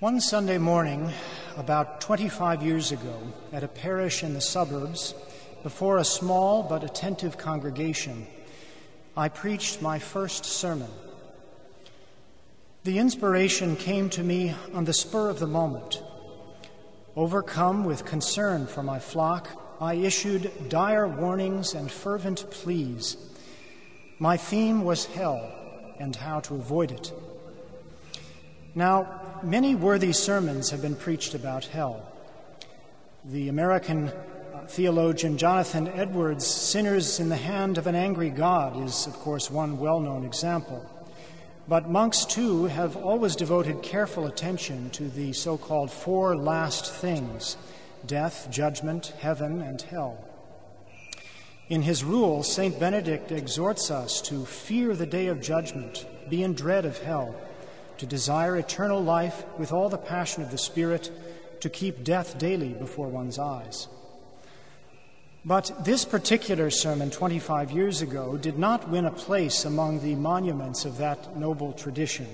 One Sunday morning, about 25 years ago, at a parish in the suburbs, before a small but attentive congregation, I preached my first sermon. The inspiration came to me on the spur of the moment. Overcome with concern for my flock, I issued dire warnings and fervent pleas. My theme was hell and how to avoid it. Now, many worthy sermons have been preached about hell. The American uh, theologian Jonathan Edwards' Sinners in the Hand of an Angry God is, of course, one well known example. But monks, too, have always devoted careful attention to the so called four last things death, judgment, heaven, and hell. In his rule, St. Benedict exhorts us to fear the day of judgment, be in dread of hell to desire eternal life with all the passion of the Spirit, to keep death daily before one's eyes. But this particular sermon 25 years ago did not win a place among the monuments of that noble tradition.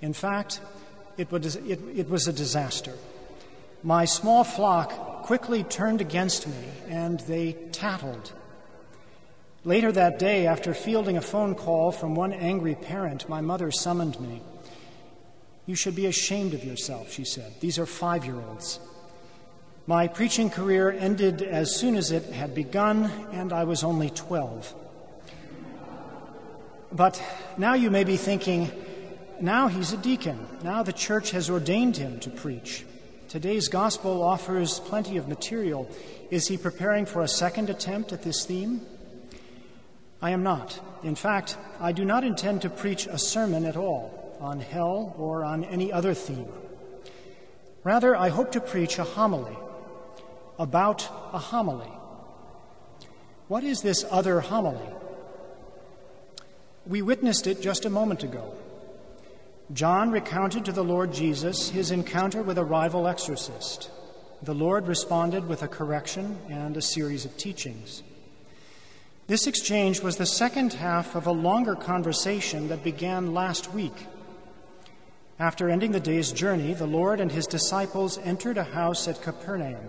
In fact, it was, it, it was a disaster. My small flock quickly turned against me and they tattled. Later that day, after fielding a phone call from one angry parent, my mother summoned me. You should be ashamed of yourself, she said. These are five year olds. My preaching career ended as soon as it had begun, and I was only 12. But now you may be thinking, now he's a deacon. Now the church has ordained him to preach. Today's gospel offers plenty of material. Is he preparing for a second attempt at this theme? I am not. In fact, I do not intend to preach a sermon at all on hell or on any other theme. Rather, I hope to preach a homily about a homily. What is this other homily? We witnessed it just a moment ago. John recounted to the Lord Jesus his encounter with a rival exorcist. The Lord responded with a correction and a series of teachings. This exchange was the second half of a longer conversation that began last week after ending the day's journey, the Lord and his disciples entered a house at Capernaum.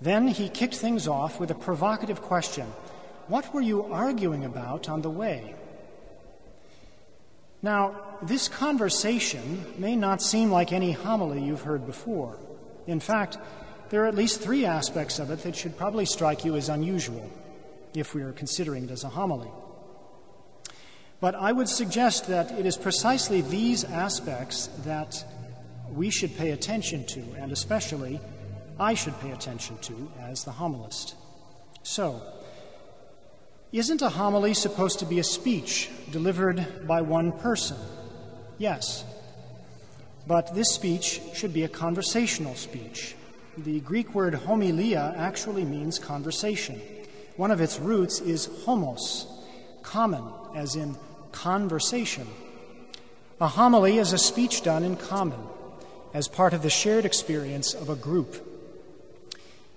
Then he kicked things off with a provocative question What were you arguing about on the way? Now, this conversation may not seem like any homily you've heard before. In fact, there are at least three aspects of it that should probably strike you as unusual, if we are considering it as a homily. But I would suggest that it is precisely these aspects that we should pay attention to, and especially I should pay attention to as the homilist. So, isn't a homily supposed to be a speech delivered by one person? Yes. But this speech should be a conversational speech. The Greek word homilia actually means conversation. One of its roots is homos, common, as in conversation. A homily is a speech done in common as part of the shared experience of a group.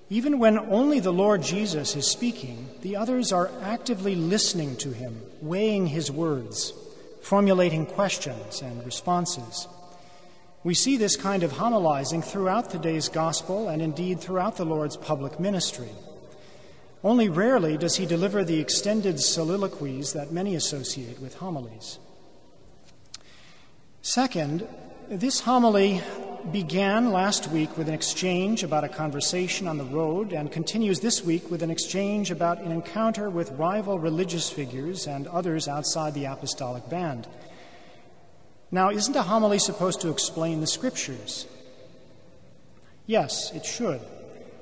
Even when only the Lord Jesus is speaking, the others are actively listening to him, weighing his words, formulating questions and responses. We see this kind of homilizing throughout today's gospel and indeed throughout the Lord's public ministry. Only rarely does he deliver the extended soliloquies that many associate with homilies. Second, this homily began last week with an exchange about a conversation on the road and continues this week with an exchange about an encounter with rival religious figures and others outside the apostolic band. Now, isn't a homily supposed to explain the scriptures? Yes, it should.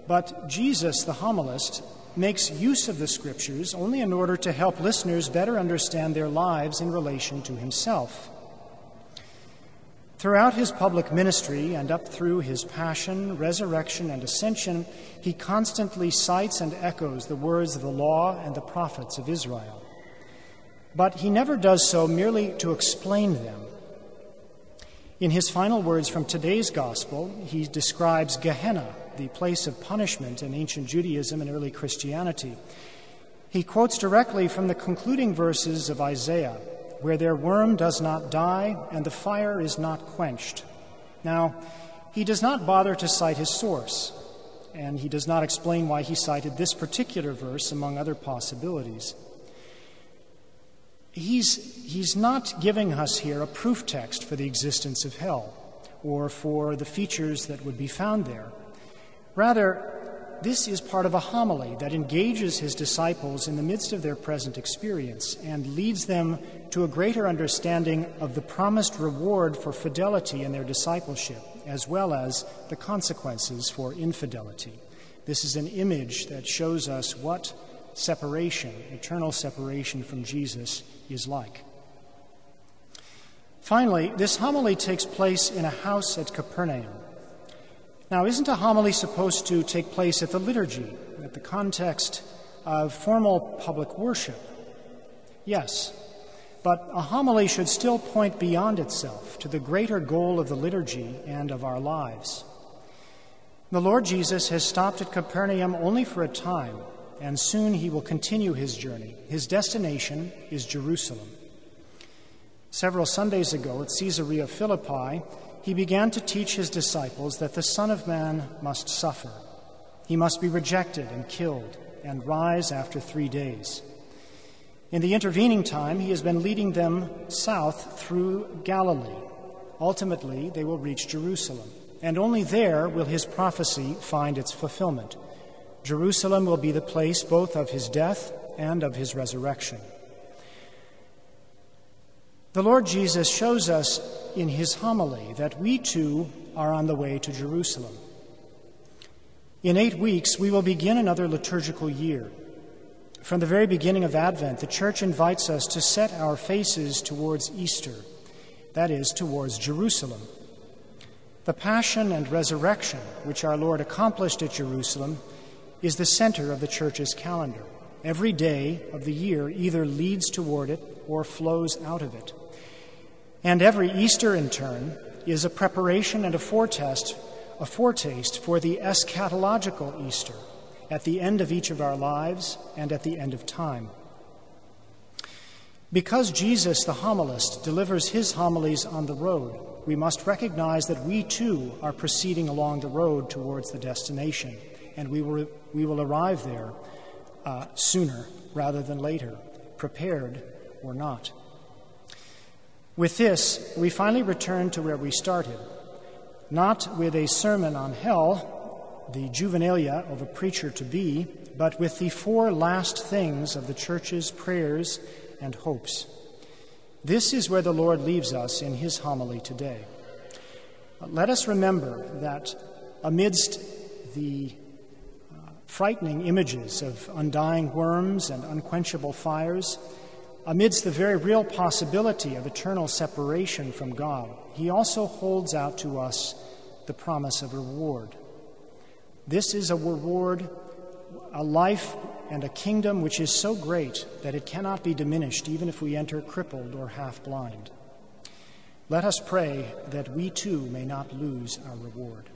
But Jesus, the homilist, makes use of the scriptures only in order to help listeners better understand their lives in relation to himself. Throughout his public ministry and up through his passion, resurrection, and ascension, he constantly cites and echoes the words of the law and the prophets of Israel. But he never does so merely to explain them. In his final words from today's gospel, he describes Gehenna, the place of punishment in ancient Judaism and early Christianity. He quotes directly from the concluding verses of Isaiah, where their worm does not die and the fire is not quenched. Now, he does not bother to cite his source, and he does not explain why he cited this particular verse among other possibilities. He's, he's not giving us here a proof text for the existence of hell or for the features that would be found there. Rather, this is part of a homily that engages his disciples in the midst of their present experience and leads them to a greater understanding of the promised reward for fidelity in their discipleship, as well as the consequences for infidelity. This is an image that shows us what separation, eternal separation from Jesus, is like. Finally, this homily takes place in a house at Capernaum. Now, isn't a homily supposed to take place at the liturgy, at the context of formal public worship? Yes, but a homily should still point beyond itself to the greater goal of the liturgy and of our lives. The Lord Jesus has stopped at Capernaum only for a time, and soon he will continue his journey. His destination is Jerusalem. Several Sundays ago at Caesarea Philippi, he began to teach his disciples that the Son of Man must suffer. He must be rejected and killed and rise after three days. In the intervening time, he has been leading them south through Galilee. Ultimately, they will reach Jerusalem, and only there will his prophecy find its fulfillment. Jerusalem will be the place both of his death and of his resurrection. The Lord Jesus shows us in his homily that we too are on the way to Jerusalem. In eight weeks, we will begin another liturgical year. From the very beginning of Advent, the Church invites us to set our faces towards Easter, that is, towards Jerusalem. The Passion and Resurrection, which our Lord accomplished at Jerusalem, is the center of the Church's calendar. Every day of the year either leads toward it or flows out of it. And every Easter, in turn, is a preparation and a foretaste, a foretaste for the eschatological Easter at the end of each of our lives and at the end of time. Because Jesus, the homilist, delivers his homilies on the road, we must recognize that we too are proceeding along the road towards the destination, and we will, we will arrive there uh, sooner rather than later, prepared or not. With this, we finally return to where we started, not with a sermon on hell, the juvenilia of a preacher to be, but with the four last things of the church's prayers and hopes. This is where the Lord leaves us in his homily today. Let us remember that amidst the uh, frightening images of undying worms and unquenchable fires, Amidst the very real possibility of eternal separation from God, he also holds out to us the promise of reward. This is a reward, a life, and a kingdom which is so great that it cannot be diminished even if we enter crippled or half blind. Let us pray that we too may not lose our reward.